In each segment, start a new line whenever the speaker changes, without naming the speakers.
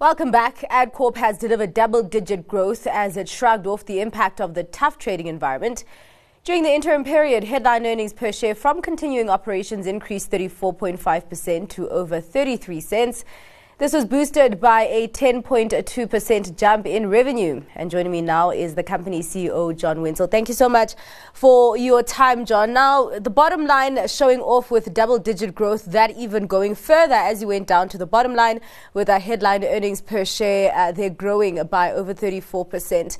Welcome back. Adcorp has delivered double digit growth as it shrugged off the impact of the tough trading environment. During the interim period, headline earnings per share from continuing operations increased 34.5% to over 33 cents. This was boosted by a 10.2% jump in revenue. And joining me now is the company CEO, John Wentzel. Thank you so much for your time, John. Now, the bottom line showing off with double digit growth, that even going further as you went down to the bottom line with our headline earnings per share, uh, they're growing by over 34%.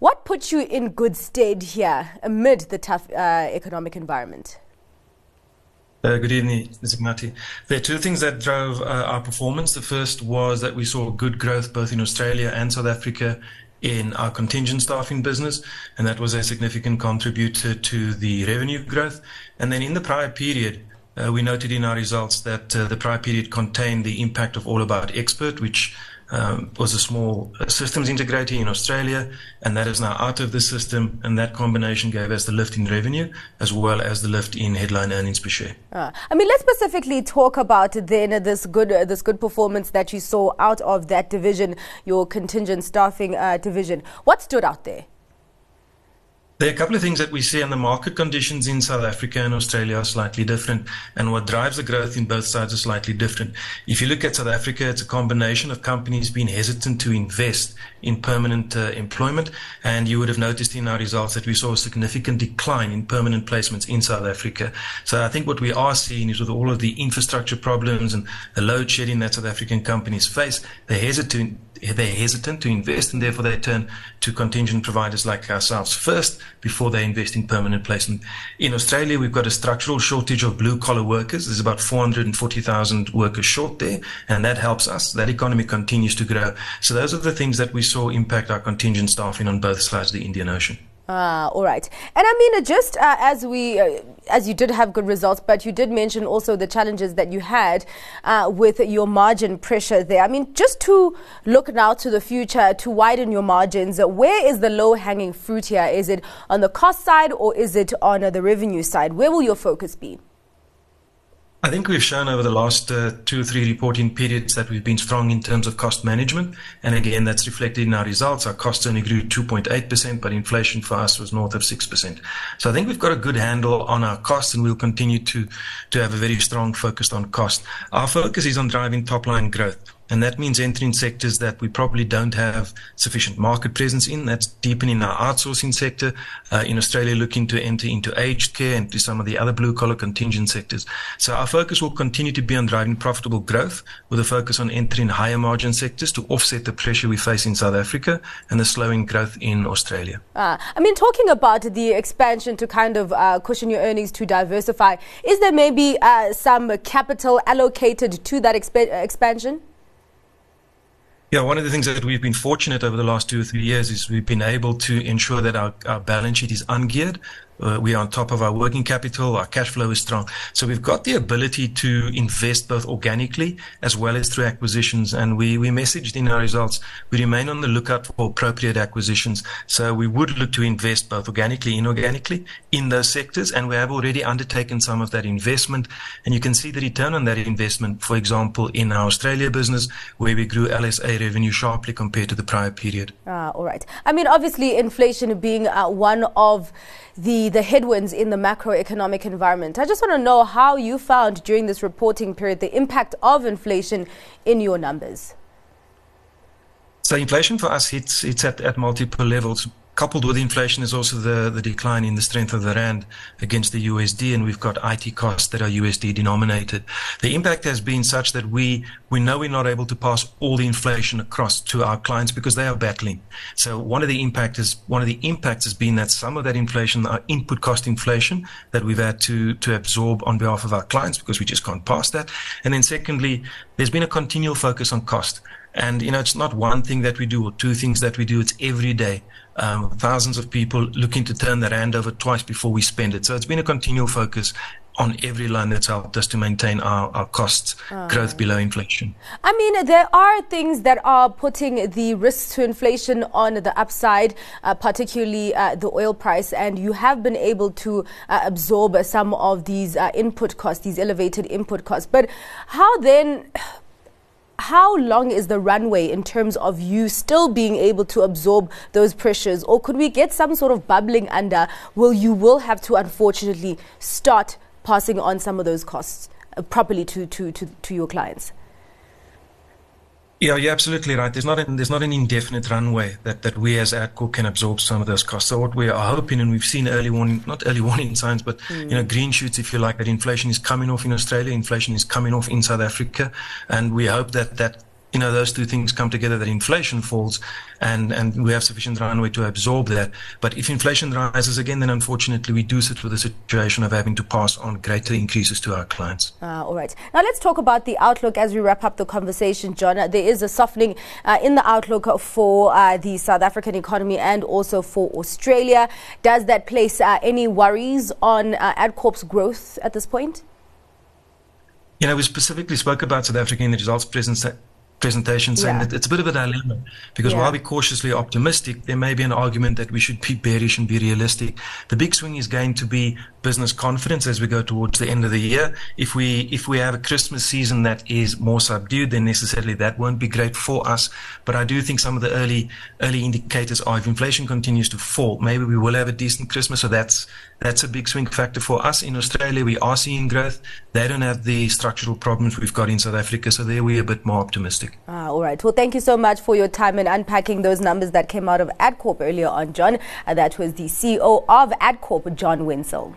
What puts you in good stead here amid the tough uh, economic environment?
Uh, good evening, Ms. Ignati. There are two things that drove uh, our performance. The first was that we saw good growth both in Australia and South Africa in our contingent staffing business, and that was a significant contributor to the revenue growth. And then in the prior period, uh, we noted in our results that uh, the prior period contained the impact of All About Expert, which um, was a small systems integrator in Australia, and that is now out of the system. And that combination gave us the lift in revenue as well as the lift in headline earnings per share. Uh,
I mean, let's specifically talk about then this good uh, this good performance that you saw out of that division, your contingent staffing uh, division. What stood out there?
There are a couple of things that we see, and the market conditions in South Africa and Australia are slightly different, and what drives the growth in both sides is slightly different. If you look at South Africa, it's a combination of companies being hesitant to invest in permanent uh, employment, and you would have noticed in our results that we saw a significant decline in permanent placements in South Africa. So I think what we are seeing is with all of the infrastructure problems and the load shedding that South African companies face, they're hesitant they're hesitant to invest and therefore they turn to contingent providers like ourselves first before they invest in permanent placement. In Australia, we've got a structural shortage of blue collar workers. There's about 440,000 workers short there, and that helps us. That economy continues to grow. So those are the things that we saw impact our contingent staffing on both sides of the Indian Ocean.
Ah, all right. And I mean, just uh, as we, uh, as you did have good results, but you did mention also the challenges that you had uh, with your margin pressure there. I mean, just to look now to the future, to widen your margins, where is the low hanging fruit here? Is it on the cost side or is it on the revenue side? Where will your focus be?
I think we've shown over the last uh, two or three reporting periods that we've been strong in terms of cost management. And again, that's reflected in our results. Our costs only grew 2.8%, but inflation for us was north of 6%. So I think we've got a good handle on our costs and we'll continue to, to have a very strong focus on cost. Our focus is on driving top line growth. And that means entering sectors that we probably don't have sufficient market presence in. That's deepening our outsourcing sector. Uh, in Australia, looking to enter into aged care and to some of the other blue collar contingent sectors. So our focus will continue to be on driving profitable growth with a focus on entering higher margin sectors to offset the pressure we face in South Africa and the slowing growth in Australia.
Uh, I mean, talking about the expansion to kind of uh, cushion your earnings to diversify, is there maybe uh, some capital allocated to that exp- expansion?
Yeah, one of the things that we've been fortunate over the last two or three years is we've been able to ensure that our, our balance sheet is ungeared. Uh, we are on top of our working capital. Our cash flow is strong. So we've got the ability to invest both organically as well as through acquisitions. And we, we messaged in our results, we remain on the lookout for appropriate acquisitions. So we would look to invest both organically, inorganically in those sectors. And we have already undertaken some of that investment. And you can see the return on that investment, for example, in our Australia business, where we grew LSA revenue sharply compared to the prior period.
Ah, all right. I mean, obviously, inflation being uh, one of the, the headwinds in the macroeconomic environment. I just want to know how you found during this reporting period the impact of inflation in your numbers.
So inflation for us hits it's at, at multiple levels coupled with inflation is also the, the decline in the strength of the rand against the USD, and we've got IT costs that are USD denominated. The impact has been such that we we know we're not able to pass all the inflation across to our clients because they are battling. So one of the impact is one of the impacts has been that some of that inflation, our input cost inflation, that we've had to to absorb on behalf of our clients because we just can't pass that. And then secondly, there's been a continual focus on cost. And, you know, it's not one thing that we do or two things that we do. It's every day. Um, thousands of people looking to turn their hand over twice before we spend it. So it's been a continual focus on every line that's helped us to maintain our, our costs uh, growth below inflation.
I mean, there are things that are putting the risks to inflation on the upside, uh, particularly uh, the oil price, and you have been able to uh, absorb some of these uh, input costs, these elevated input costs. But how then? How long is the runway in terms of you still being able to absorb those pressures? Or could we get some sort of bubbling under where you will have to unfortunately start passing on some of those costs uh, properly to, to, to, to your clients?
Yeah, you're absolutely right. There's not an, there's not an indefinite runway that, that we as Adcorp can absorb some of those costs. So what we are hoping, and we've seen early warning, not early warning signs, but mm. you know green shoots, if you like, that inflation is coming off in Australia, inflation is coming off in South Africa, and we hope that that you know, those two things come together, that inflation falls and, and we have sufficient runway to absorb that. But if inflation rises again, then unfortunately we do sit with a situation of having to pass on greater increases to our clients.
Uh, all right. Now let's talk about the outlook as we wrap up the conversation, John. There is a softening uh, in the outlook for uh, the South African economy and also for Australia. Does that place uh, any worries on uh, Adcorp's growth at this point?
You know, we specifically spoke about South Africa in the results presentation presentation saying yeah. that it's a bit of a dilemma because yeah. while we're cautiously optimistic, there may be an argument that we should be bearish and be realistic. The big swing is going to be business confidence as we go towards the end of the year. If we if we have a Christmas season that is more subdued, then necessarily that won't be great for us. But I do think some of the early early indicators are if inflation continues to fall, maybe we will have a decent Christmas. So that's that's a big swing factor for us in Australia. We are seeing growth. They don't have the structural problems we've got in South Africa, so there we're a bit more optimistic.
Ah, all right. Well, thank you so much for your time and unpacking those numbers that came out of Adcorp earlier on, John. Uh, that was the CEO of Adcorp, John Wentzel.